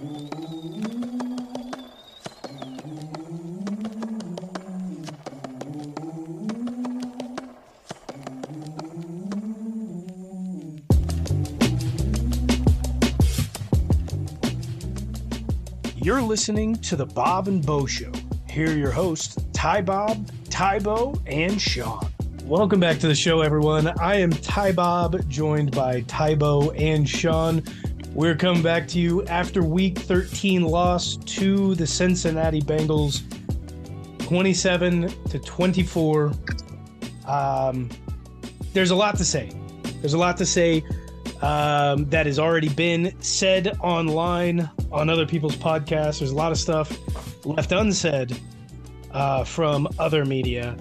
You're listening to the Bob and Bo Show. Here are your hosts, Ty Bob, Tybo, and Sean. Welcome back to the show, everyone. I am Ty Bob, joined by Tybo and Sean. We're coming back to you after week 13 loss to the Cincinnati Bengals, 27 to 24. Um, there's a lot to say. There's a lot to say um, that has already been said online on other people's podcasts. There's a lot of stuff left unsaid uh, from other media.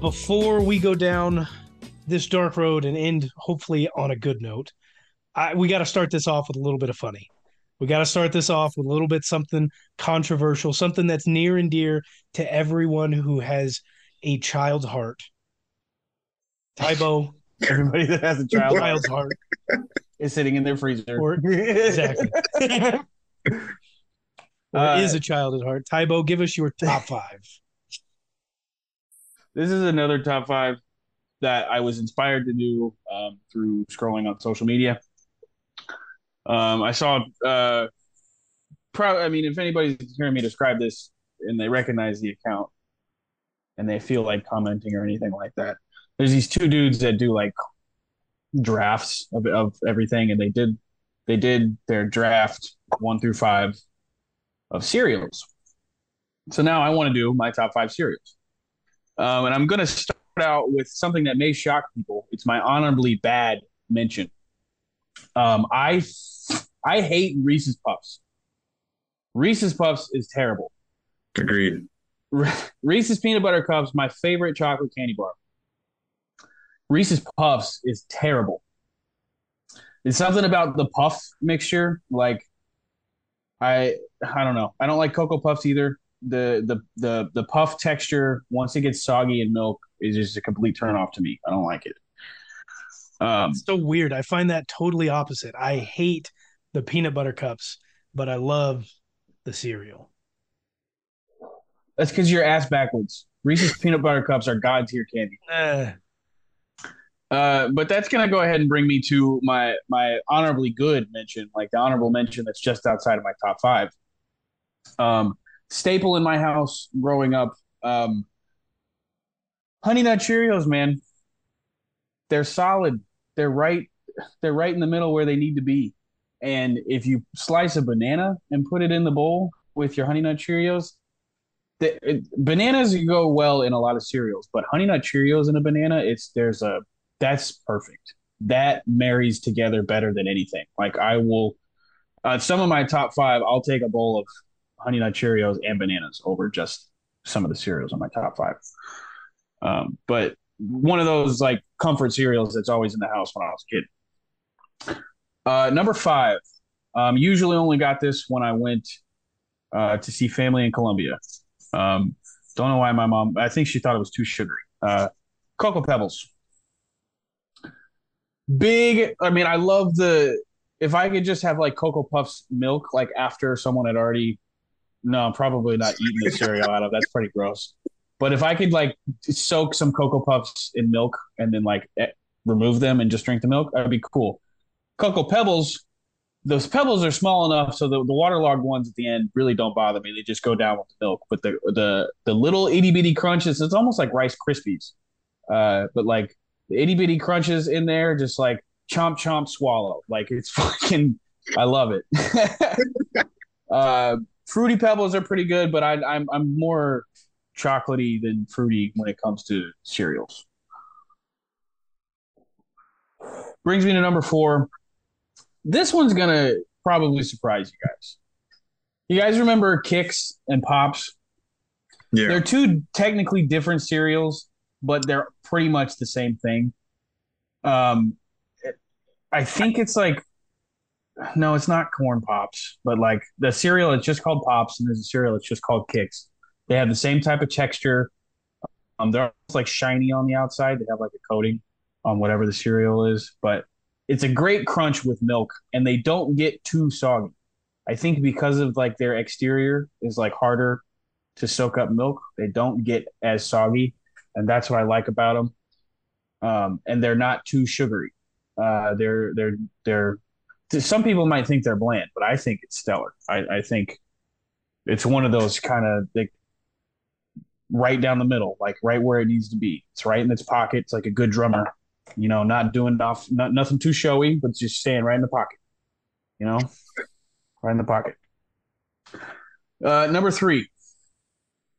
Before we go down this dark road and end, hopefully, on a good note, I, we got to start this off with a little bit of funny. We got to start this off with a little bit something controversial, something that's near and dear to everyone who has a child's heart. Tybo, Everybody that has a child child's heart. is sitting in their freezer. Or, exactly. Uh, is a child at heart. Tybo, give us your top five. This is another top five that I was inspired to do um, through scrolling on social media. Um, I saw, uh, pro- I mean, if anybody's hearing me describe this and they recognize the account and they feel like commenting or anything like that, there's these two dudes that do like drafts of, of everything, and they did they did their draft one through five of cereals. So now I want to do my top five cereals. Um, and I'm going to start out with something that may shock people. It's my honorably bad mention. Um, I I hate Reese's Puffs. Reese's Puffs is terrible. Agreed. Reese's peanut butter cups, my favorite chocolate candy bar. Reese's Puffs is terrible. It's something about the puff mixture. Like, I I don't know. I don't like Cocoa Puffs either. The the the the puff texture once it gets soggy in milk is just a complete turn off to me. I don't like it. Um, It's so weird. I find that totally opposite. I hate the peanut butter cups, but I love the cereal. that's because you're ass backwards. Reese's peanut butter cups are god tier candy. Eh, Uh, but that's gonna go ahead and bring me to my my honorably good mention, like the honorable mention that's just outside of my top five. Um, staple in my house growing up, um, Honey Nut Cheerios, man. They're solid. They're right. They're right in the middle where they need to be. And if you slice a banana and put it in the bowl with your Honey Nut Cheerios, the, it, bananas go well in a lot of cereals, but Honey Nut Cheerios in a banana, it's there's a that's perfect. That marries together better than anything. Like I will, uh, some of my top five, I'll take a bowl of Honey Nut Cheerios and bananas over just some of the cereals on my top five. Um, but one of those like comfort cereals that's always in the house when I was a kid. Uh, number five, um, usually only got this when I went uh, to see family in Colombia. Um, don't know why my mom. I think she thought it was too sugary. Uh, Cocoa Pebbles big i mean i love the if i could just have like cocoa puffs milk like after someone had already no probably not eating the cereal out of that's pretty gross but if i could like soak some cocoa puffs in milk and then like eh, remove them and just drink the milk that'd be cool cocoa pebbles those pebbles are small enough so the, the waterlogged ones at the end really don't bother me they just go down with the milk but the the the little itty-bitty crunches it's almost like rice krispies uh but like the itty bitty crunches in there, just like chomp chomp swallow. Like it's fucking I love it. uh fruity pebbles are pretty good, but I I'm I'm more chocolatey than fruity when it comes to cereals. Brings me to number four. This one's gonna probably surprise you guys. You guys remember Kicks and Pops? Yeah. They're two technically different cereals, but they're pretty much the same thing. Um, I think it's like, no, it's not corn pops, but like the cereal, it's just called pops, and there's a cereal, it's just called kicks. They have the same type of texture. Um, they're almost like shiny on the outside. They have like a coating on whatever the cereal is, but it's a great crunch with milk, and they don't get too soggy. I think because of like their exterior is like harder to soak up milk, they don't get as soggy, and that's what I like about them. Um, and they're not too sugary. Uh, they're they're they're. Some people might think they're bland, but I think it's stellar. I, I think it's one of those kind of right down the middle, like right where it needs to be. It's right in its pocket. It's like a good drummer, you know, not doing off, not nothing too showy, but just staying right in the pocket. You know, right in the pocket. Uh, number three.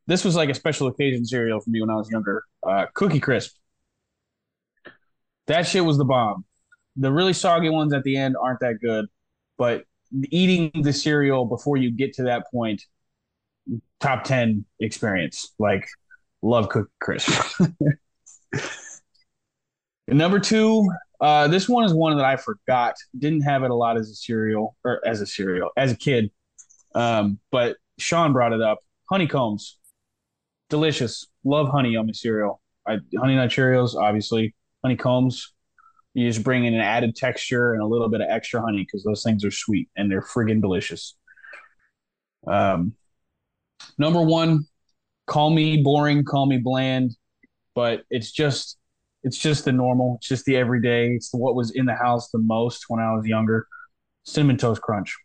This was like a special occasion cereal for me when I was younger. Uh, Cookie Crisp. That shit was the bomb. The really soggy ones at the end aren't that good, but eating the cereal before you get to that point, top 10 experience. Like, love Cookie Crisp. number two, uh, this one is one that I forgot. Didn't have it a lot as a cereal or as a cereal as a kid. Um, but Sean brought it up. Honeycombs, delicious. Love honey on my cereal. I, honey nut Cheerios, obviously. Honeycombs, you just bring in an added texture and a little bit of extra honey because those things are sweet and they're friggin' delicious. Um, number one, call me boring, call me bland, but it's just it's just the normal. It's just the everyday. It's what was in the house the most when I was younger. Cinnamon Toast Crunch.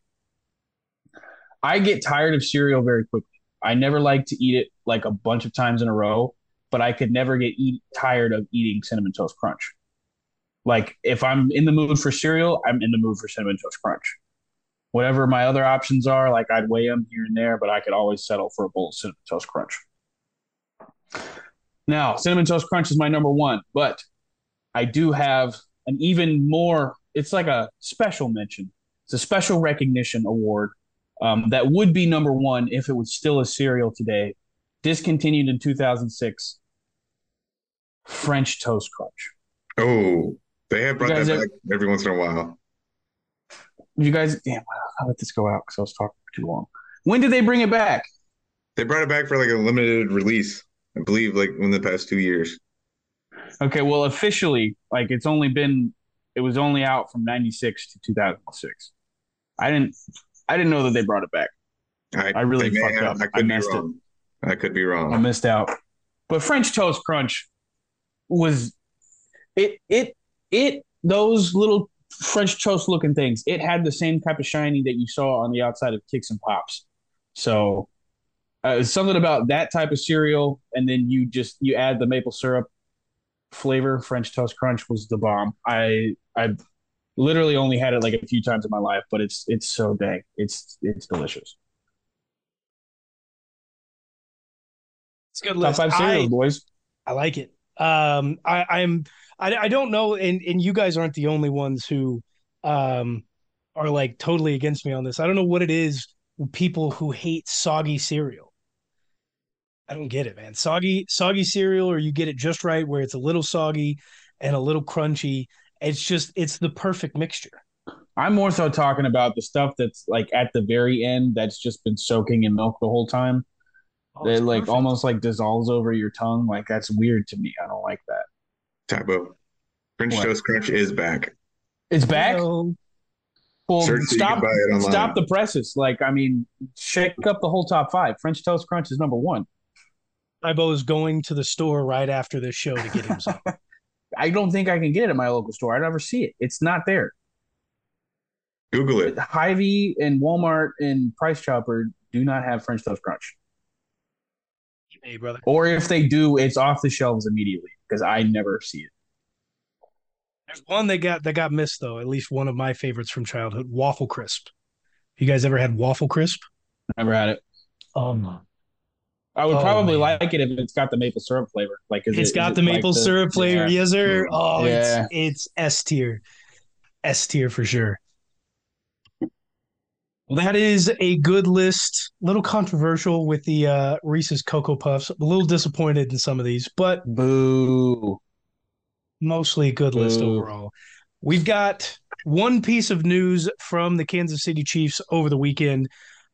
I get tired of cereal very quickly. I never like to eat it like a bunch of times in a row, but I could never get eat, tired of eating Cinnamon Toast Crunch. Like if I'm in the mood for cereal, I'm in the mood for Cinnamon Toast Crunch. Whatever my other options are, like I'd weigh them here and there, but I could always settle for a bowl of Cinnamon Toast Crunch. Now, Cinnamon Toast Crunch is my number one, but I do have an even more, it's like a special mention. It's a special recognition award um, that would be number one if it was still a cereal today. Discontinued in 2006. French Toast Crunch. Oh, they have brought that back every once in a while. You guys, damn, I'll let this go out because I was talking for too long. When did they bring it back? They brought it back for like a limited release. I believe like in the past two years. Okay, well, officially, like it's only been, it was only out from '96 to 2006. I didn't, I didn't know that they brought it back. I, I really fucked have, up. I, I missed it. I could be wrong. I missed out. But French Toast Crunch was, it, it, it. Those little French toast looking things. It had the same type of shiny that you saw on the outside of Kicks and Pops. So uh, something about that type of cereal, and then you just you add the maple syrup flavor. French toast crunch was the bomb. I I literally only had it like a few times in my life, but it's it's so dang. It's it's delicious. It's good list. Top five cereals, I, boys. I like it. Um, I, I'm I, I don't know, and and you guys aren't the only ones who um are like totally against me on this. I don't know what it is people who hate soggy cereal. I don't get it, man. Soggy, soggy cereal, or you get it just right where it's a little soggy and a little crunchy. It's just it's the perfect mixture. I'm more so talking about the stuff that's like at the very end that's just been soaking in milk the whole time. Oh, it like perfect. almost like dissolves over your tongue. Like that's weird to me. I don't like that. Tybo. French what? toast crunch is back. It's back. Hello. Well, stop, stop the presses. Like, I mean, shake up the whole top five. French toast crunch is number one. Ibo is going to the store right after this show to get him some. I don't think I can get it at my local store. I never see it. It's not there. Google it. Hy-Vee and Walmart and Price Chopper do not have French Toast Crunch. Hey, brother. Or if they do, it's off the shelves immediately because I never see it. There's one that got that got missed though. At least one of my favorites from childhood, Waffle Crisp. You guys ever had Waffle Crisp? Never had it. Um, I would oh, probably man. like it if it's got the maple syrup flavor. Like, it's it, It's got the maple like syrup the, flavor. Yeah. Yes, sir. Oh, yeah. it's it's S tier, S tier for sure. Well, that is a good list. A little controversial with the uh, Reese's Cocoa Puffs. A little disappointed in some of these, but boo. Mostly a good boo. list overall. We've got one piece of news from the Kansas City Chiefs over the weekend.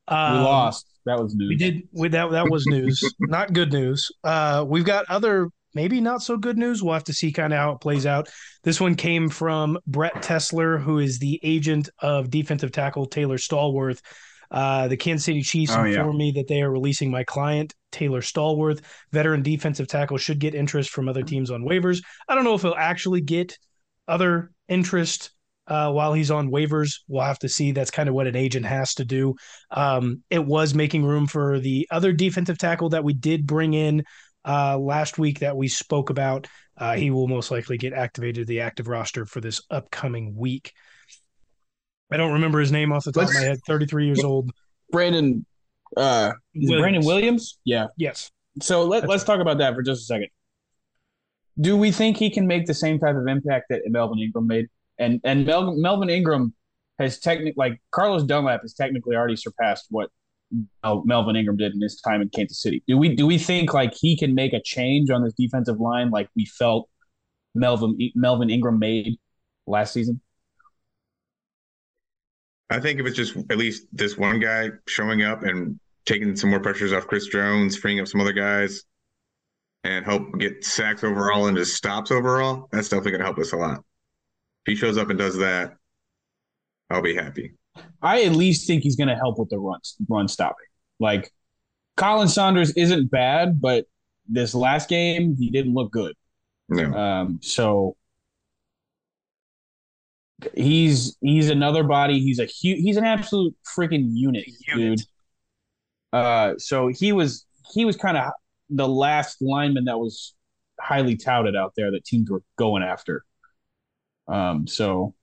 Um, we lost. That was news. We did. We, that that was news. not good news. Uh, we've got other maybe not so good news. We'll have to see kind of how it plays out. This one came from Brett Tessler, who is the agent of defensive tackle Taylor Stallworth. Uh, the Kansas City Chiefs Oh, yeah. informed me that they are releasing my client, Taylor Stallworth, veteran defensive tackle, should get interest from other teams on waivers. I don't know if he'll actually get other interest uh, while he's on waivers. We'll have to see. That's kind of what an agent has to do. Um, it was making room for the other defensive tackle that we did bring in uh, last week that we spoke about. Uh, he will most likely get activated the active roster for this upcoming week. I don't remember his name off the top of my head. 33 years old. Brandon, uh, Williams. Brandon Williams. Yeah. Yes. So let, That's let's talk about that for just a second. Do we think he can make the same type of impact that Melvin Ingram made? And and Mel, Melvin Ingram has technically, like Carlos Dunlap, has technically already surpassed what Mel- Melvin Ingram did in his time in Kansas City. Do we do we think like he can make a change on this defensive line, like we felt Melvin Melvin Ingram made last season? I think if it's just at least this one guy showing up and taking some more pressures off Chris Jones, freeing up some other guys, and help get sacks overall and just stops overall, that's definitely going to help us a lot. If he shows up and does that, I'll be happy. I at least think he's going to help with the run run stopping. Like Khalen Saunders isn't bad, but this last game he didn't look good. No. Um, so he's he's another body. He's a huge. He's an absolute freaking unit, Unit. dude. Uh, so he was he was kind of the last lineman that was highly touted out there that teams were going after. Um, so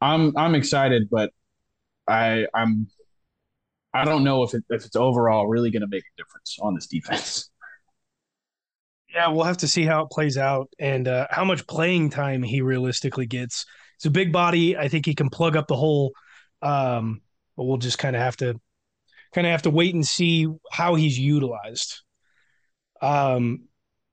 I'm I'm excited, but I I'm I don't know if it, if it's overall really going to make a difference on this defense. Yeah, we'll have to see how it plays out and uh, how much playing time he realistically gets. It's a big body. I think he can plug up the hole. Um, but we'll just kind of have to kind of have to wait and see how he's utilized. Um,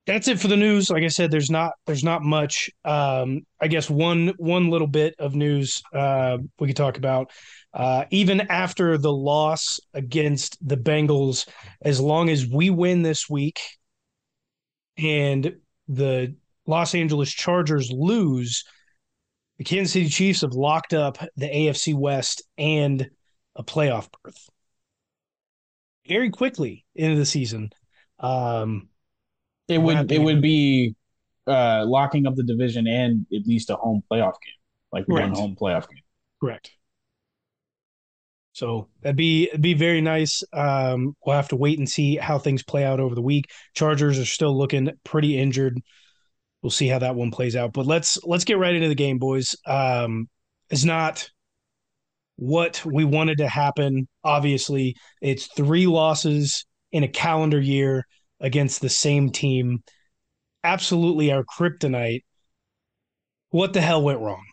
that's it for the news. Like I said, there's not there's not much. Um, I guess one one little bit of news uh, we could talk about. Uh, even after the loss against the Bengals, as long as we win this week and the Los Angeles Chargers lose, the Kansas City Chiefs have locked up the AFC West and a playoff berth very quickly into the season. Um, It would it would be uh, locking up the division and at least a home playoff game, like one home playoff game. correct. So that'd be it'd be very nice. Um, we'll have to wait and see how things play out over the week. Chargers are still looking pretty injured. We'll see how that one plays out. But let's let's get right into the game, boys. Um, it's not what we wanted to happen. Obviously, it's three losses in a calendar year against the same team. Absolutely our kryptonite. What the hell went wrong?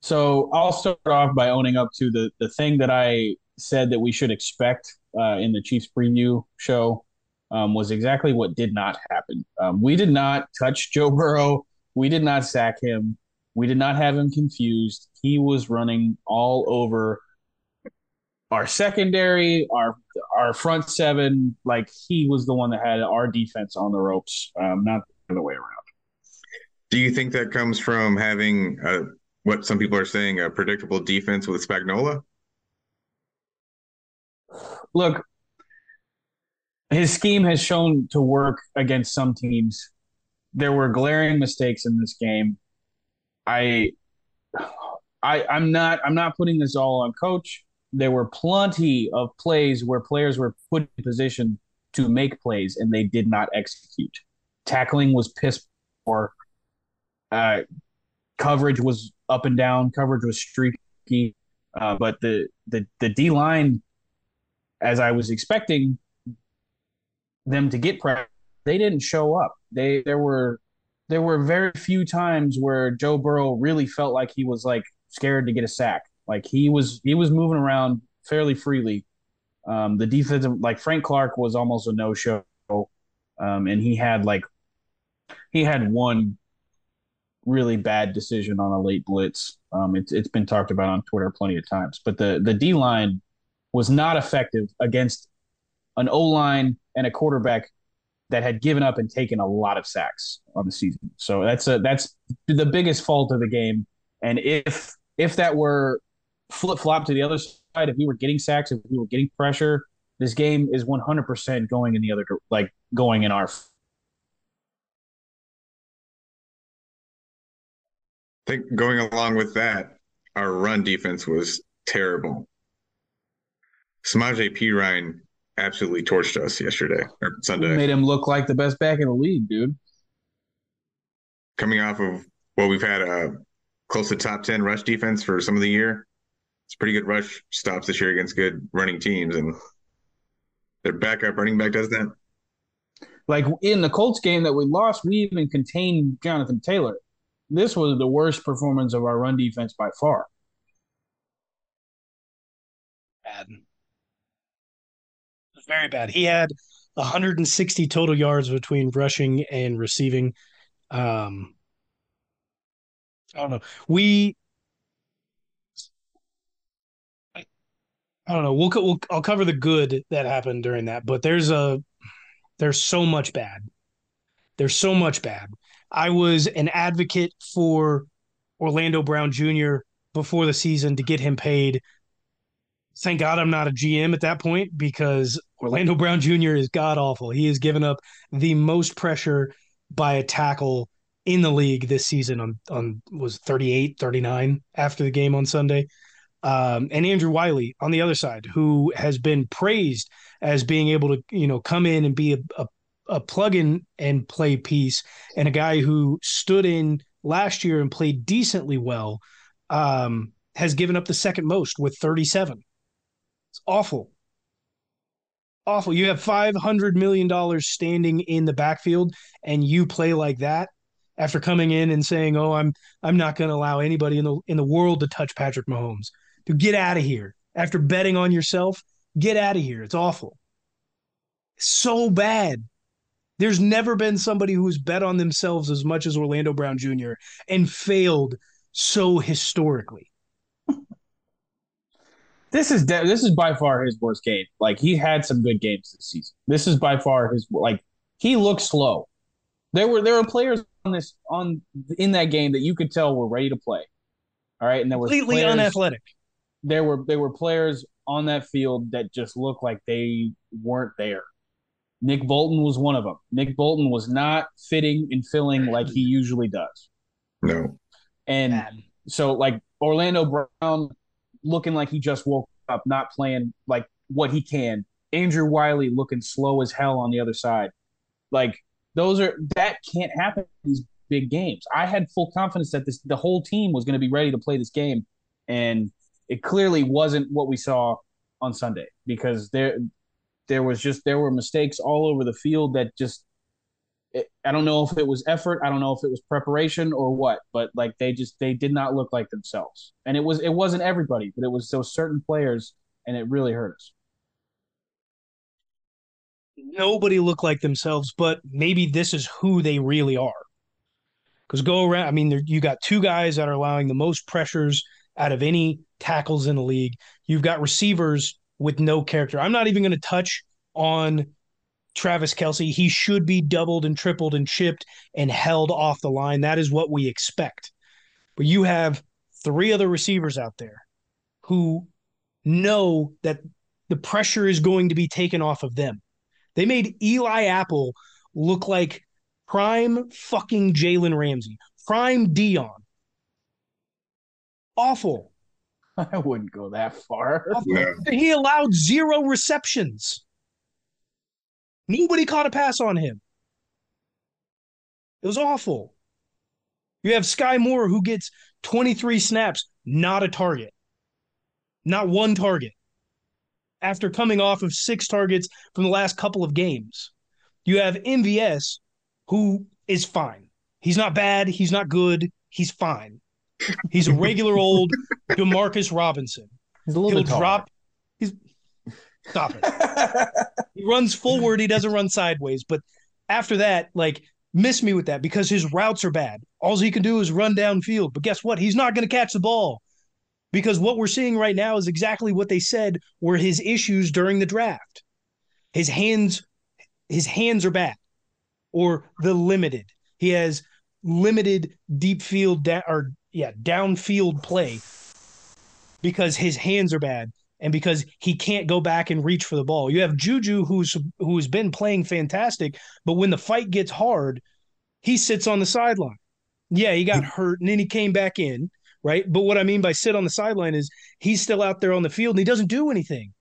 So I'll start off by owning up to the the thing that I said that we should expect uh, in the Chiefs preview show um, was exactly what did not happen. Um, we did not touch Joe Burrow. We did not sack him. We did not have him confused. He was running all over our secondary, our our front seven. Like he was the one that had our defense on the ropes, um, not the other way around. Do you think that comes from having uh, what some people are saying a predictable defense with Spagnuolo? look, his scheme has shown to work against some teams. There were glaring mistakes in this game. I, I, I'm not. I'm not putting this all on coach. There were plenty of plays where players were put in position to make plays and they did not execute. Tackling was piss poor. Uh, coverage was up and down. Coverage was streaky. Uh, but the the the D line as I was expecting them to get pressure, they didn't show up. They there were there were very few times where Joe Burrow really felt like he was like scared to get a sack. Like he was he was moving around fairly freely. Um, the defensive like Frank Clark was almost a no show, um, and he had like he had one really bad decision on a late blitz. Um, it's it's been talked about on Twitter plenty of times, but the the D line was not effective against an O line and a quarterback that had given up and taken a lot of sacks on the season. So that's a that's the biggest fault of the game. And if if that were flip flop to the other side, if we were getting sacks, if we were getting pressure, this game is 100% going in the other like going in our I think going along with that, our run defense was terrible. Samaje Perine absolutely torched us yesterday or Sunday. Made him look like the best back in the league, dude. Coming off of well, we've had a close to top ten rush defense for some of the year. It's pretty good rush stops this year against good running teams, and their backup running back does that. Like in the Colts game that we lost, we even contained Jonathan Taylor. This was the worst performance of our run defense by far. Bad. Very bad. He had 160 total yards between rushing and receiving. Um, I don't know. We I don't know. We'll, we'll I'll cover the good that happened during that, but there's a there's so much bad. There's so much bad. I was an advocate for Orlando Brown Jr. before the season to get him paid. Thank God I'm not a GM at that point because Orlando Brown Jr. is god awful. He has given up the most pressure by a tackle in the league this season on on was 38 39 after the game on Sunday. Um, and Andrew Wylie on the other side, who has been praised as being able to, you know, come in and be a, a, a plug in and play piece, and a guy who stood in last year and played decently well, um, has given up the second most with 37. It's awful. Awful. You have $500 million standing in the backfield and you play like that after coming in and saying, "Oh, I'm I'm not going to allow anybody in the in the world to touch Patrick Mahomes." To get out of here after betting on yourself, get out of here. It's awful. So bad. There's never been somebody who's bet on themselves as much as Orlando Brown Jr. and failed so historically. this is de- this is by far his worst game. Like he had some good games this season. This is by far his like he looked slow. There were there were players on this on in that game that you could tell were ready to play. All right, and there were completely players, unathletic. There were there were players on that field that just looked like they weren't there. Nick Bolton was one of them. Nick Bolton was not fitting and filling like he usually does. No. And Bad. so like Orlando Brown looking like he just woke up, not playing like what he can. Andrew Wylie looking slow as hell on the other side. Like those are that can't happen in these big games. I had full confidence that this the whole team was going to be ready to play this game, and it clearly wasn't what we saw on Sunday because there there was just there were mistakes all over the field that just it, I don't know if it was effort, I don't know if it was preparation or what, but like they just they did not look like themselves, and it was it wasn't everybody, but it was those certain players, and it really hurt us nobody looked like themselves, but maybe this is who they really are. Because go around, I mean, you got two guys that are allowing the most pressures out of any tackles in the league. You've got receivers with no character. I'm not even going to touch on Travis Kelce. He should be doubled and tripled and chipped and held off the line. That is what we expect. But you have three other receivers out there who know that the pressure is going to be taken off of them. They made Eli Apple look like prime fucking Jalen Ramsey, prime Deion. Awful. I wouldn't go that far. Yeah. He allowed zero receptions. Nobody caught a pass on him. It was awful. You have Skyy Moore who gets 23 snaps, not a target. Not one target after coming off of six targets from the last couple of games. You have MVS, who is fine. He's not bad. He's not good. He's fine. He's a regular old Demarcus Robinson. He's a little He'll drop. He's stop it. he runs forward. He doesn't run sideways. But after that, like miss me with that because his routes are bad. All he can do is run downfield. But guess what? He's not going to catch the ball because what we're seeing right now is exactly what they said were his issues during the draft. His hands his hands are bad or the limited. He has limited deep field da- or yeah, downfield play because his hands are bad and because he can't go back and reach for the ball. You have Juju who's who's been playing fantastic, but when the fight gets hard, he sits on the sideline. Yeah, he got hmm. hurt and then he came back in, right? But what I mean by sit on the sideline is he's still out there on the field and he doesn't do anything.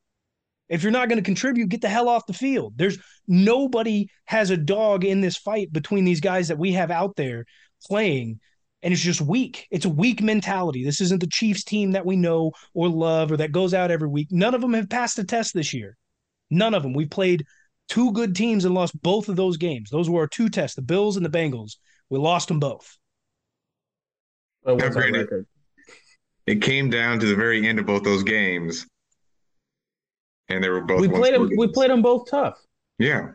If you're not going to contribute, get the hell off the field. There's nobody has a dog in this fight between these guys that we have out there playing and it's just weak. It's a weak mentality. This isn't the Chiefs team that we know or love or that goes out every week. None of them have passed the test this year. None of them. We've played two good teams and lost both of those games. Those were our two tests, the Bills and the Bengals. We lost them both. But what's our record? It came down to the very end of both those games, and they were both. We played them. We played them both tough. Yeah,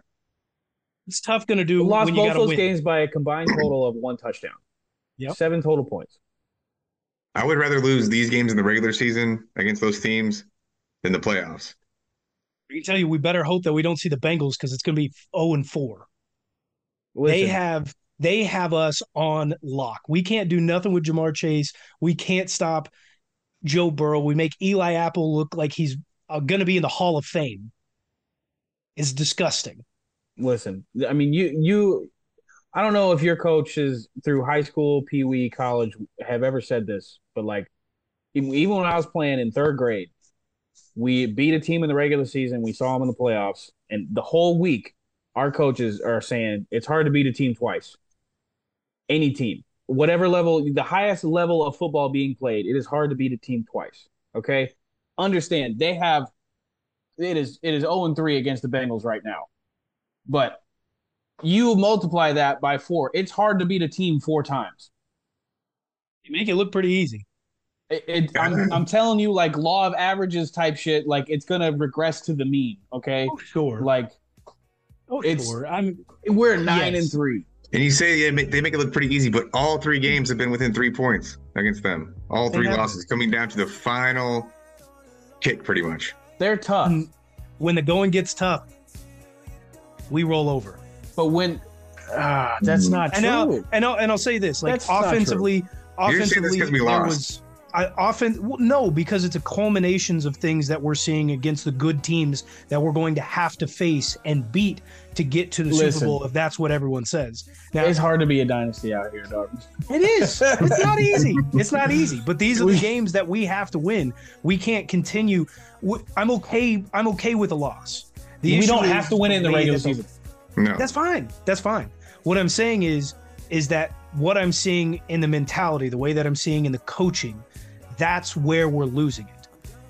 it's tough going to do. We lost both those win. games by a combined total of one touchdown. Yep. Seven total points. I would rather lose these games in the regular season against those teams than the playoffs. I can tell you, we better hope that we don't see the Bengals because it's going to be zero and four. Listen. They have they have us on lock. We can't do nothing with Ja'Marr Chase. We can't stop Joe Burrow. We make Eli Apple look like he's uh, going to be in the Hall of Fame. It's disgusting. Listen, I mean, you you I don't know if your coaches through high school, pee wee, college have ever said this, but like even when I was playing in third grade, we beat a team in the regular season. We saw them in the playoffs, and the whole week, our coaches are saying it's hard to beat a team twice. Any team, whatever level, the highest level of football being played, it is hard to beat a team twice. Okay, understand they have it is it is zero oh and three against the Bengals right now, but you multiply that by four. It's hard to beat a team four times. You make it look pretty easy. It, it, I'm, I'm telling you, like law of averages type shit. Like it's gonna regress to the mean. Okay, oh, sure. Like, oh, it's sure. I'm. We're nine yes. and three. And you say yeah, they make it look pretty easy, but all three games have been within three points against them. All three losses coming down to the final kick, pretty much. They're tough. Mm. When the going gets tough, we roll over. But when ah, that's not and true. I'll, and I'll and I'll say this: like that's offensively, offensively, there was. I often well, no because it's a culminations of things that we're seeing against the good teams that we're going to have to face and beat to get to the Listen, Super Bowl if that's what everyone says. Now it's hard to be a dynasty out here, dog. It is. it's not easy. It's not easy. But these are the games that we have to win. We can't continue. I'm okay. I'm okay with a loss. The we don't have to win in the regular season. No. That's fine. That's fine. What I'm saying is is that what I'm seeing in the mentality, the way that I'm seeing in the coaching, that's where we're losing it.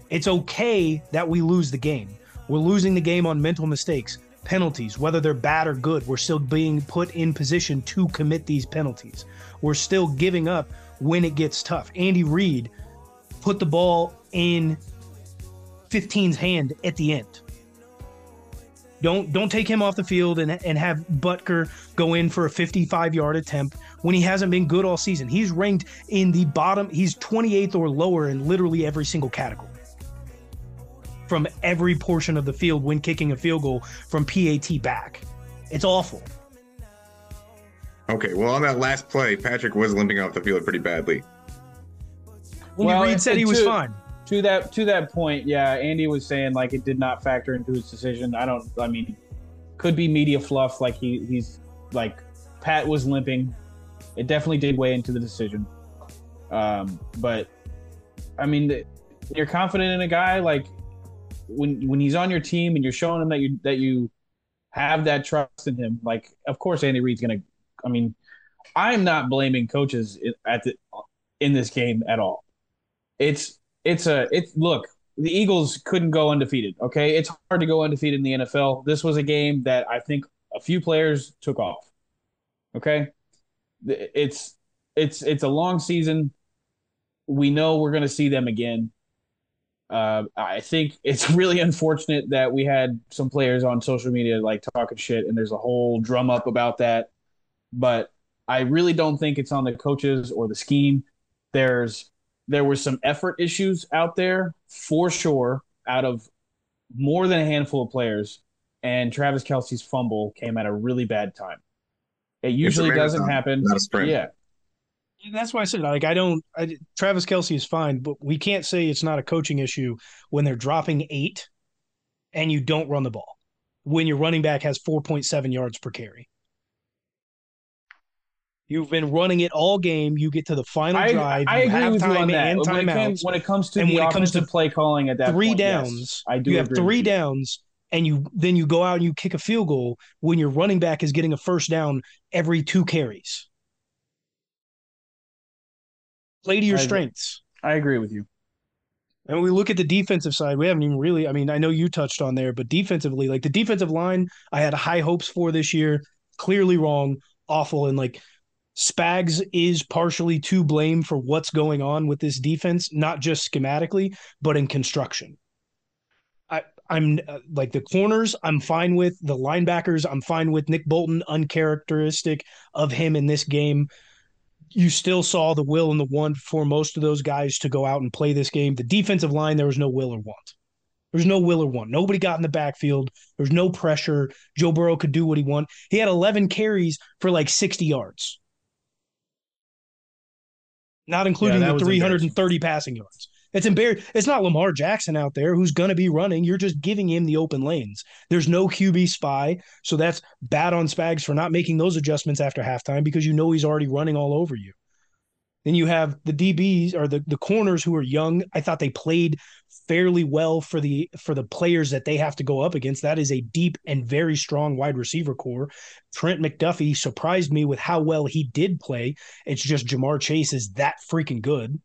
It's okay that we lose the game. We're losing the game on mental mistakes, penalties, whether they're bad or good. We're still being put in position to commit these penalties. We're still giving up when it gets tough. Andy Reid put the ball in 15's hand at the end. Don't don't take him off the field and and have Butker go in for a 55 yard attempt when he hasn't been good all season. He's ranked in the bottom. He's 28th or lower in literally every single category from every portion of the field when kicking a field goal from PAT back. It's awful. Okay, well, on that last play, Patrick was limping off the field pretty badly. Well, well Reid said he was fine to that to that point, yeah, Andy was saying like it did not factor into his decision. I don't. I mean, could be media fluff. Like he he's like Pat was limping. It definitely did weigh into the decision. Um, but I mean, you're confident in a guy like when when he's on your team and you're showing him that you that you have that trust in him. Like, of course, Andy Reid's gonna. I mean, I'm not blaming coaches at the in this game at all. It's it's a it's look the Eagles couldn't go undefeated. Okay, it's hard to go undefeated in the NFL. This was a game that I think a few players took off. Okay, it's it's it's a long season. We know we're going to see them again. Uh, I think it's really unfortunate that we had some players on social media like talking shit, and there's a whole drum up about that. But I really don't think it's on the coaches or the scheme. There's there were some effort issues out there for sure out of more than a handful of players and Travis Kelce's fumble came at a really bad time. It usually doesn't happen. Yeah. That's why I said like I don't. I, Travis Kelce is fine, but we can't say it's not a coaching issue when they're dropping eight, and you don't run the ball. When your running back has four point seven yards per carry, you've been running it all game. You get to the final I, drive. I agree with you on that. And When it, came, when it comes to And the when it comes to play calling at that three point, yes, downs, I do. you have three downs, and you then you go out and you kick a field goal when your running back is getting a first down every two carries. Play to your I strengths. I agree with you. And we look at the defensive side, we haven't even really, I mean, I know you touched on there, but defensively, like the defensive line, I had high hopes for this year. Clearly wrong, awful. And like Spags is partially to blame for what's going on with this defense, not just schematically, but in construction. I, I'm uh, like the corners, I'm fine with the linebackers. I'm fine with Nick Bolton, uncharacteristic of him in this game you still saw the will and the want for most of those guys to go out and play this game. The defensive line, there was no will or want. There's no will or want. Nobody got in the backfield. There's no pressure. Joe Burrow could do what he wanted. He had 11 carries for like 60 yards, not including that the 330 passing yards. It's embarrassing. It's not Lamar Jackson out there who's going to be running. You're just giving him the open lanes. There's no QB spy. So that's bad on Spags for not making those adjustments after halftime because you know he's already running all over you. Then you have the DBs or the, the corners who are young. I thought they played fairly well for the for the players that they have to go up against. That is a deep and very strong wide receiver core. Trent McDuffie surprised me with how well he did play. It's just Ja'Marr Chase is that freaking good.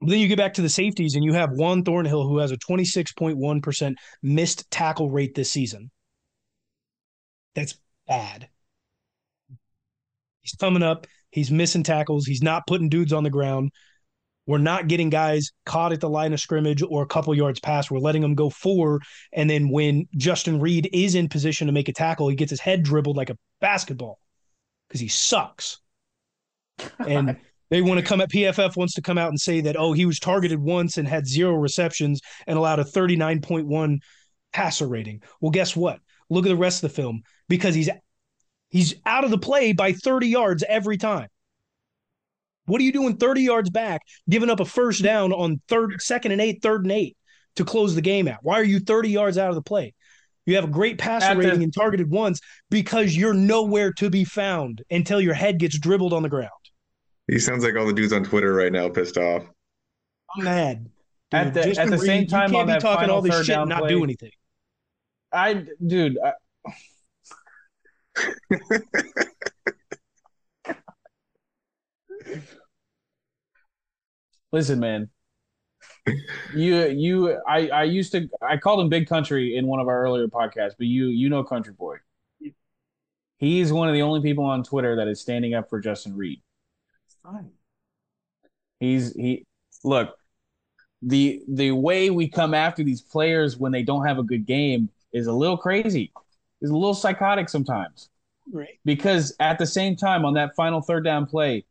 Then you get back to the safeties, and you have Juan Thornhill, who has a 26.1% missed tackle rate this season. That's bad. He's coming up. He's missing tackles. He's not putting dudes on the ground. We're not getting guys caught at the line of scrimmage or a couple yards past. We're letting them go four. And then when Justin Reid is in position to make a tackle, he gets his head dribbled like a basketball because he sucks. And they want to come at PFF wants to come out and say that, oh, he was targeted once and had zero receptions and allowed a 39.1 passer rating. Well, guess what? Look at the rest of the film because he's he's out of the play by 30 yards every time. What are you doing 30 yards back, giving up a first down on third, second and eight, third and eight to close the game out? Why are you 30 yards out of the play? You have a great passer At the- rating and targeted ones because you're nowhere to be found until your head gets dribbled on the ground. He sounds like all the dudes on Twitter right now, pissed off. I'm mad. At the- at the Reed, same you time, can't on be talking all this shit and not play- do anything. I, dude. I, Listen, man. You you I I used to I called him Big Country in one of our earlier podcasts, but you you know Country Boy. He's one of the only people on Twitter that is standing up for Justin Reid. Fine. He's he look the the way we come after these players when they don't have a good game is a little crazy. Is a little psychotic sometimes Right. because at the same time on that final third down play,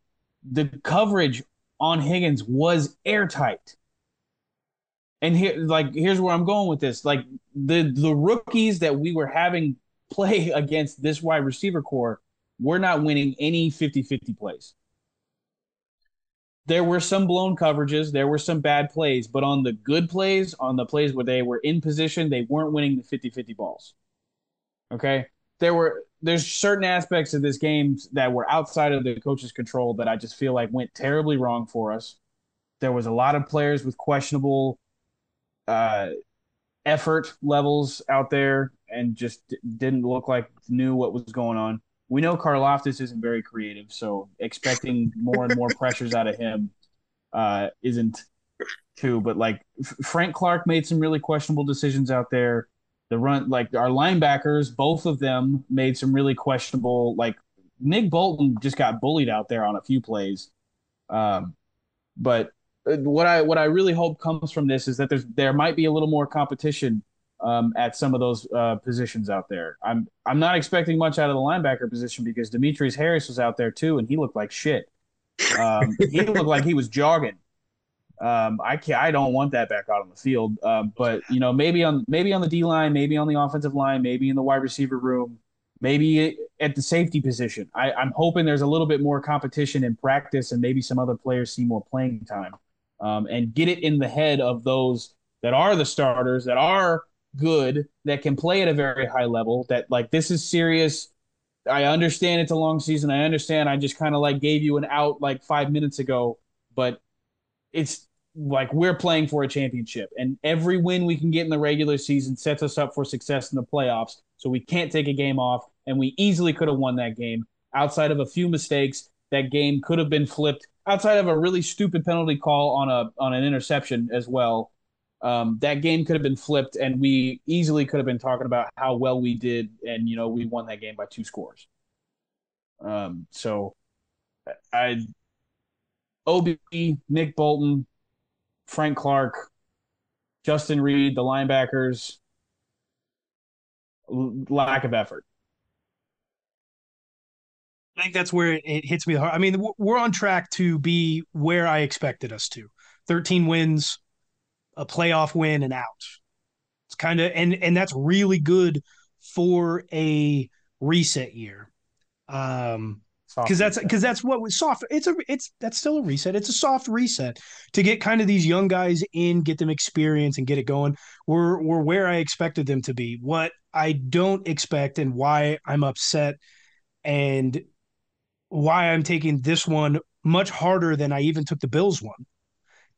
the coverage on Higgins was airtight. And here like here's where I'm going with this. Like the the rookies that we were having play against this wide receiver core, we're not winning any 50-50 plays. There were some blown coverages, there were some bad plays, but on the good plays, on the plays where they were in position, they weren't winning the 50-50 balls. Okay? There were there's certain aspects of this game that were outside of the coach's control that I just feel like went terribly wrong for us. There was a lot of players with questionable uh, effort levels out there and just d- didn't look like knew what was going on. We know Karlaftis isn't very creative, so expecting more and more pressures out of him uh, isn't too. But like Frank Clark made some really questionable decisions out there. The run, like our linebackers, both of them made some really questionable. Like Nick Bolton just got bullied out there on a few plays. Um, but uh, what I what I really hope comes from this is that there's there might be a little more competition um, at some of those uh, positions out there. I'm I'm not expecting much out of the linebacker position because Demetrius Harris was out there too, and he looked like shit. Um, he looked like he was jogging. Um, I can't. I don't want that back out on the field. Um, but you know, maybe on maybe on the D line, maybe on the offensive line, maybe in the wide receiver room, maybe at the safety position. I, I'm hoping there's a little bit more competition in practice and maybe some other players see more playing time um, and get it in the head of those that are the starters, that are good, that can play at a very high level, that like this is serious. I understand it's a long season. I understand I just kind of like gave you an out like five minutes ago, but it's like we're playing for a championship and every win we can get in the regular season sets us up for success in the playoffs so we can't take a game off and we easily could have won that game outside of a few mistakes. That game could have been flipped outside of a really stupid penalty call on a on an interception as well. Um, that game could have been flipped and we easily could have been talking about how well we did and you know we won that game by two scores. Um, so i ob nick bolton Frank Clark, Justin Reid, the linebackers, lack of effort. I think that's where it hits me hard. I mean, we're on track to be where I expected us to. 13 wins, a playoff win, and out. It's kind of and and that's really good for a reset year. Um, because that's because that's what was soft. It's a it's that's still a reset. It's a soft reset to get kind of these young guys in, get them experience, and get it going. We're we're where I expected them to be. What I don't expect and why I'm upset and why I'm taking this one much harder than I even took the Bills one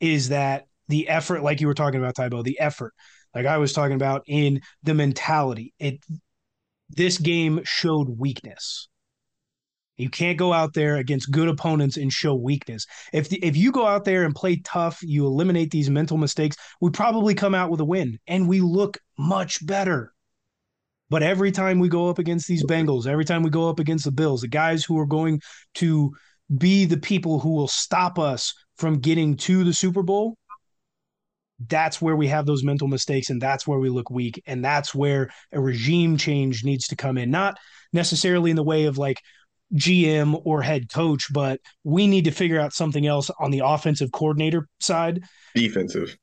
is that the effort, like you were talking about, Tybo, the effort, like I was talking about in the mentality. It this game showed weakness you can't go out there against good opponents and show weakness. If the, if you go out there and play tough, you eliminate these mental mistakes, we probably come out with a win and we look much better. But every time we go up against these Bengals, every time we go up against the Bills, the guys who are going to be the people who will stop us from getting to the Super Bowl, that's where we have those mental mistakes and that's where we look weak and that's where a regime change needs to come in not necessarily in the way of like GM or head coach, but we need to figure out something else on the offensive coordinator side. Defensive.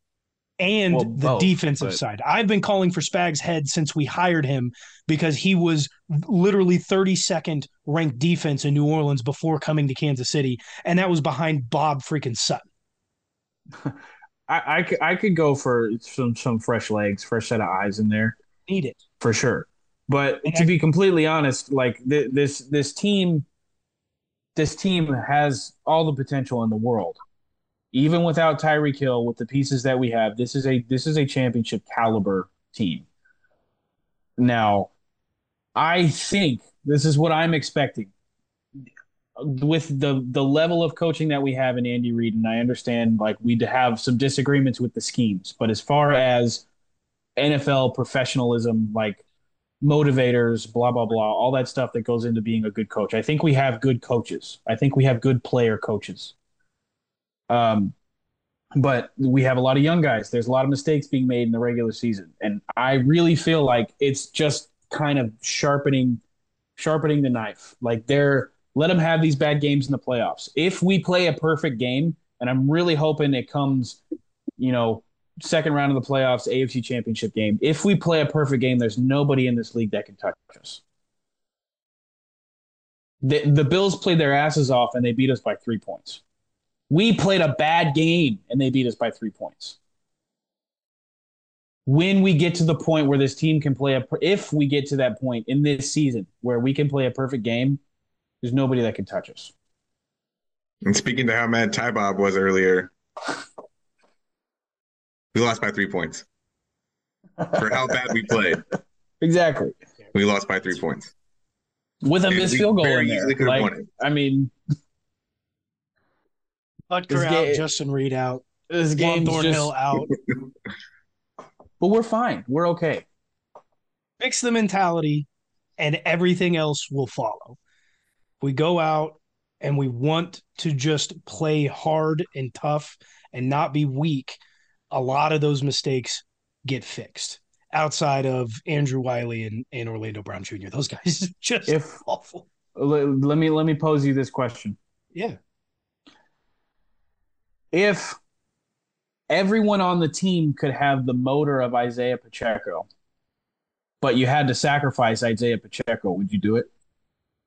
And well, the both, defensive but... side. I've been calling for Spags' head since we hired him because he was literally 32nd ranked defense in New Orleans before coming to Kansas City. And that was behind Bob freaking Sutton. I, I, could, I could go for some, some fresh legs, fresh set of eyes in there. Need it. For sure. But to be completely honest, like th- this this team, this team has all the potential in the world. Even without Tyreek Hill, with the pieces that we have, this is a this is a championship caliber team. Now, I think this is what I'm expecting with the the level of coaching that we have in Andy Reid, and I understand like we have some disagreements with the schemes, but as far as NFL professionalism, like motivators, blah, blah, blah, all that stuff that goes into being a good coach. I think we have good coaches. I think we have good player coaches. Um, but we have a lot of young guys. There's a lot of mistakes being made in the regular season. And I really feel like it's just kind of sharpening sharpening the knife. Like they're let them have these bad games in the playoffs. If we play a perfect game, and I'm really hoping it comes, you know, second round of the playoffs, AFC championship game. If we play a perfect game, there's nobody in this league that can touch us. The, the Bills played their asses off and they beat us by three points. We played a bad game and they beat us by three points. When we get to the point where this team can play a, if we get to that point in this season where we can play a perfect game, there's nobody that can touch us. And speaking to how mad Ty Bob was earlier, we lost by three points for how bad we played. Exactly. We lost by three points with a missed field goal in there. Like, I mean, Butker out, game, Justin Reid out, this game Thornhill out. but we're fine. We're okay. Fix the mentality, and everything else will follow. We go out and we want to just play hard and tough and not be weak a lot of those mistakes get fixed outside of Andrew Wylie and, and Orlando Brown Jr. Those guys just if, awful. Let me let me pose you this question. Yeah. If everyone on the team could have the motor of Isaiah Pacheco, but you had to sacrifice Isaiah Pacheco, would you do it?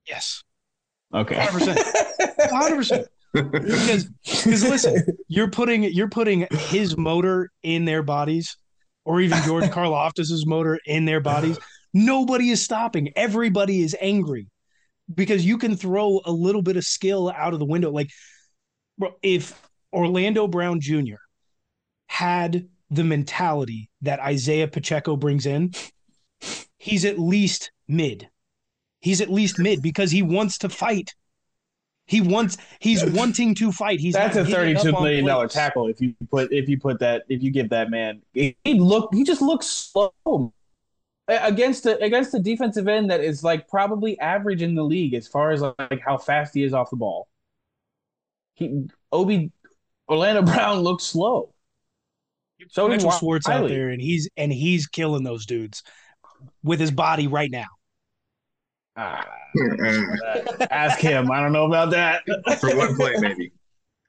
Yes. Okay. 100%. 100%. because listen, you're putting you're putting his motor in their bodies, or even George Karlaftis's motor in their bodies. Nobody is stopping. Everybody is angry because you can throw a little bit of skill out of the window. Like, if Orlando Brown Jr. had the mentality that Isaiah Pacheco brings in, he's at least mid. He's at least mid because he wants to fight. He wants he's wanting to fight. He's That's a giving up thirty-two on million dollar tackle. If you put if you put that if you give that man he he look he just looks slow against the against the defensive end that is like probably average in the league as far as like how fast he is off the ball. He Obi Orlando Brown looks slow. So Mitchell Wi- Schwartz out there, and he's and he's killing those dudes with his body right now. Ah, Uh, ask him. I don't know about that. for one play, maybe.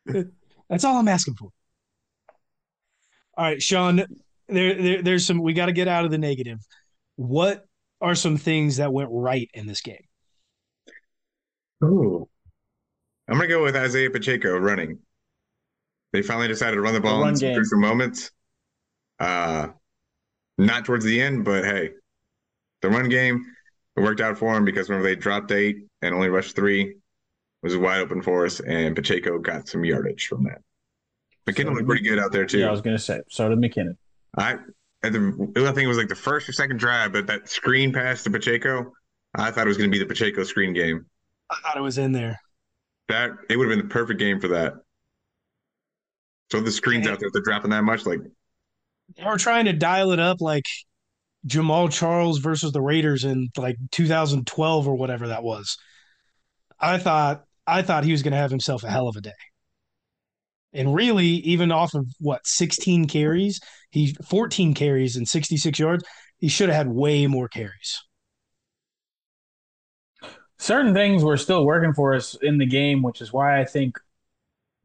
That's all I'm asking for. All right, Sean. There, there there's some. We got to get out of the negative. What are some things that went right in this game? Oh, I'm gonna go with Isaiah Pacheco running. They finally decided to run the ball run in some game. crucial moments. Uh, not towards the end, but hey, the run game it worked out for him because remember they dropped eight and only rushed three. It was wide open for us, and Pacheco got some yardage from that. McKinnon looked pretty good out there too. Yeah, I was gonna say. So did McKinnon. I at the I think it was like the first or second drive, but that screen pass to Pacheco, I thought it was going to be the Pacheco screen game. I thought it was in there. That it would have been the perfect game for that. So the screens out there, they're dropping that much, like They were trying to dial it up like Jamaal Charles versus the Raiders in like 2012 or whatever that was. I thought I thought he was going to have himself a hell of a day. And really, even off of what 16 carries, he 14 carries and 66 yards, he should have had way more carries. certain things were still working for us in the game, which is why I think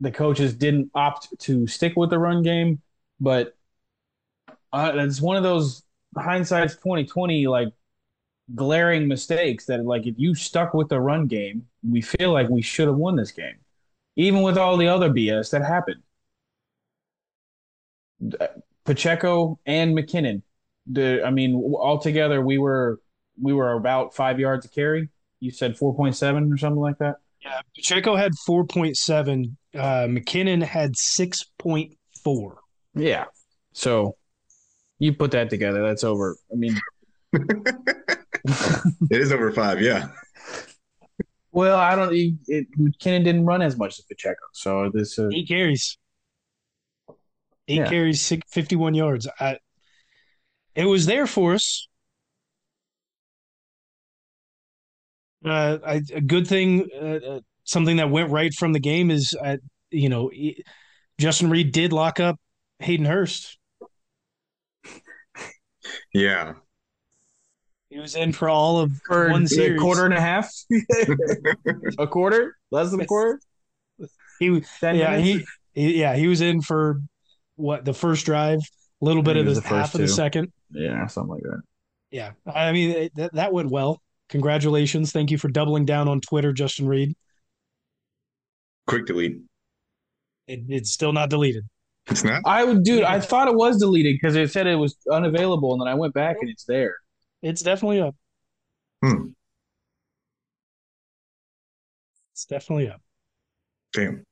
the coaches didn't opt to stick with the run game. But uh, it's one of those hindsight's twenty twenty like glaring mistakes that like if you stuck with the run game, we feel like we should have won this game, even with all the other BS that happened. Uh, Pacheco and McKinnon, the I mean, altogether we were we were about five yards a carry. You said 4.7 or something like that? Yeah, Pacheco had 4.7, uh, McKinnon had 6.4. Yeah. So you put that together, that's over. I mean, it is over five. Yeah, well, I don't, it, it, McKinnon didn't run as much as Pacheco. So this is, Eight carries. Eight Yeah. carries, six, 51 yards. I, it was there for us. Uh, I, a good thing, uh, uh, something that went right from the game is, uh, you know, Justin Reid did lock up Hayden Hurst. Yeah. He was in for all of for one a series. quarter and a half, a quarter, less than a quarter. He, 10 yeah, he, he, yeah, he was in for what the first drive, a little bit of the, the first half of the second. yeah, something like that. Yeah, I mean it, that that went well. Congratulations! Thank you for doubling down on Twitter, Justin Reid. Quick delete. It, it's still not deleted. It's not. I would, dude. I thought it was deleted because it said it was unavailable, and then I went back and it's there. It's definitely up. Hmm. It's definitely up. Damn.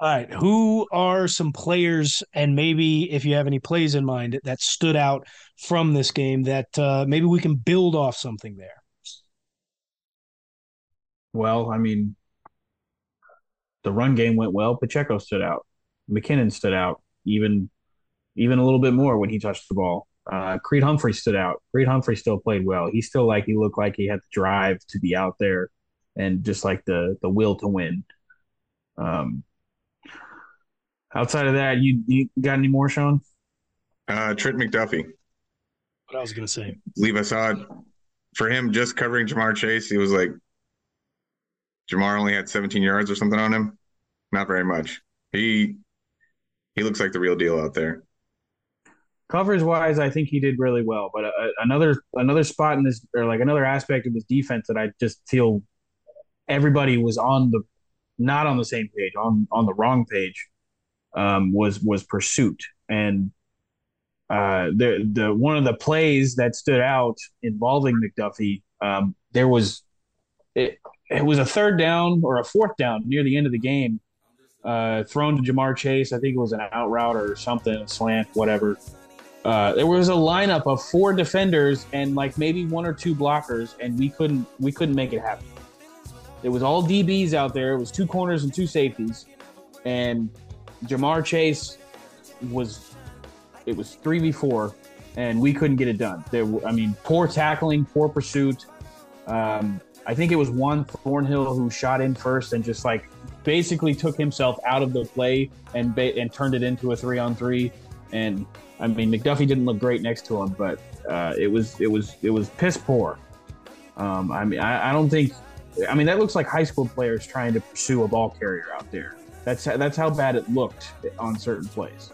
All right, who are some players, and maybe if you have any plays in mind that stood out from this game that uh, maybe we can build off something there. Well, I mean, the run game went well. Pacheco stood out. McKinnon stood out even even a little bit more when he touched the ball. Uh, Creed Humphrey stood out. Creed Humphrey still played well. He still like he looked like he had the drive to be out there and just like the the will to win. Um, outside of that, you you got any more, Sean? Uh, Trent McDuffie. What I was going to say. I believe I saw it for him just covering Ja'Marr Chase. He was like, Ja'Marr only had 17 yards or something on him. Not very much. He he looks like the real deal out there. coverage wise, I think he did really well. But uh, another another spot in this, or like another aspect of his defense that I just feel everybody was on the not on the same page, on on the wrong page, um, was was pursuit and uh, the the one of the plays that stood out involving McDuffie, um, there was it, it was a third down or a fourth down near the end of the game, uh, thrown to Ja'Marr Chase. I think it was an out route or something, slant, whatever. Uh, there was a lineup of four defenders and like maybe one or two blockers, and we couldn't we couldn't make it happen. It was all DBs out there. It was two corners and two safeties, and Ja'Marr Chase was it was three v four, and we couldn't get it done. There, I mean, poor tackling, poor pursuit. Um, I think it was one Thornhill who shot in first and just like basically took himself out of the play and ba- and turned it into a three on three. And I mean, McDuffie didn't look great next to him, but uh, it was it was it was piss poor. Um, I mean, I, I don't think. I mean, that looks like high school players trying to pursue a ball carrier out there. That's that's how bad it looked on certain plays.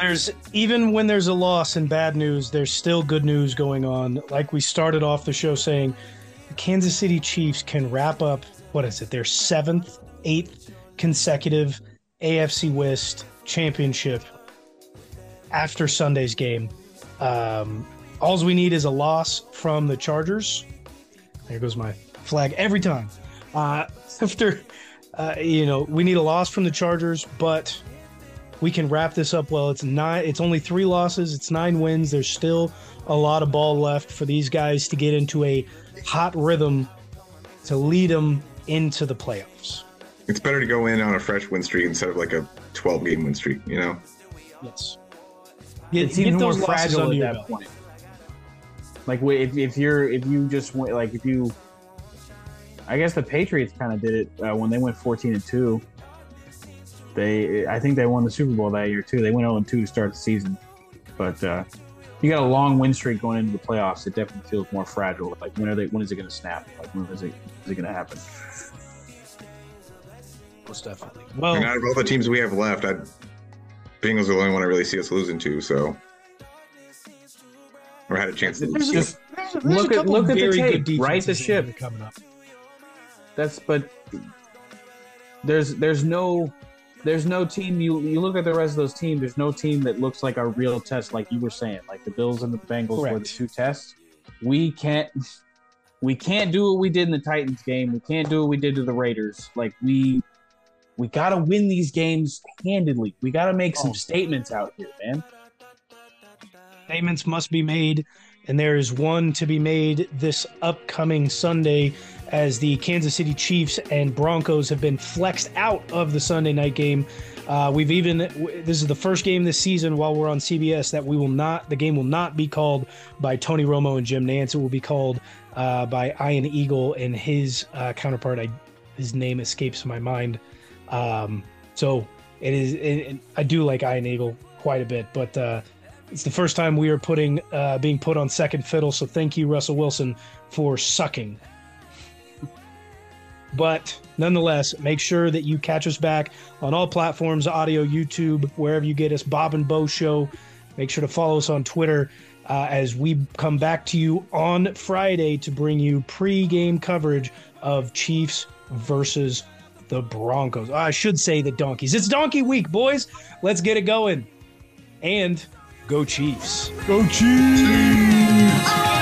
There's even when there's a loss and bad news, there's still good news going on. Like we started off the show saying, the Kansas City Chiefs can wrap up what is it? Their seventh, eighth consecutive AFC West championship after Sunday's game. Um, all we need is a loss from the Chargers. There goes my flag every time. Uh, after, uh, you know, we need a loss from the Chargers, but we can wrap this up well. It's nine. It's only three losses. It's nine wins. There's still a lot of ball left for these guys to get into a hot rhythm to lead them into the playoffs. It's better to go in on a fresh win streak instead of like a 12 game win streak. You know. Yes. Get, it's even more fragile at that point. Like if, if you're if you just went like if you, I guess the Patriots kind of did it uh, when they went 14 and two they, I think they won the Super Bowl that year too. They went 0 2 to start the season, but uh, you got a long win streak going into the playoffs. It definitely feels more fragile. Like when are they? When is it going to snap? Like when is it? Is it going to happen? Most definitely. Well, and out of all the teams we have left, I Bengals are the only one I really see us losing to. So, or had a chance to lose. Just look at look at the tape. Right the ship coming up. That's but there's there's no there's no team you you look at the rest of those teams. There's no team that looks like a real test, like you were saying. Like the Bills and the Bengals Correct. were the two tests. We can't we can't do what we did in the Titans game. We can't do what we did to the Raiders. Like we we got to win these games handedly. We got to make some oh. statements out here, man. Statements must be made, and there is one to be made this upcoming Sunday as the Kansas City Chiefs and Broncos have been flexed out of the Sunday night game. Uh, we've even this is the first game this season while we're on CBS that we will not the game will not be called by Tony Romo and Jim Nantz. It will be called uh, by Ian Eagle and his uh, counterpart. I, his name escapes my mind. Um, so it is. It, I do like Ian Eagle quite a bit, but uh, it's the first time we are putting uh, being put on second fiddle. So thank you, Russell Wilson, for sucking but nonetheless, make sure that you catch us back on all platforms audio, YouTube, wherever you get us, Bob and Bo Show. Make sure to follow us on Twitter uh, as we come back to you on Friday to bring you pre-game coverage of Chiefs versus the Broncos. I should say the Donkeys. It's Donkey Week, boys. Let's get it going. And go Chiefs. Go Chiefs.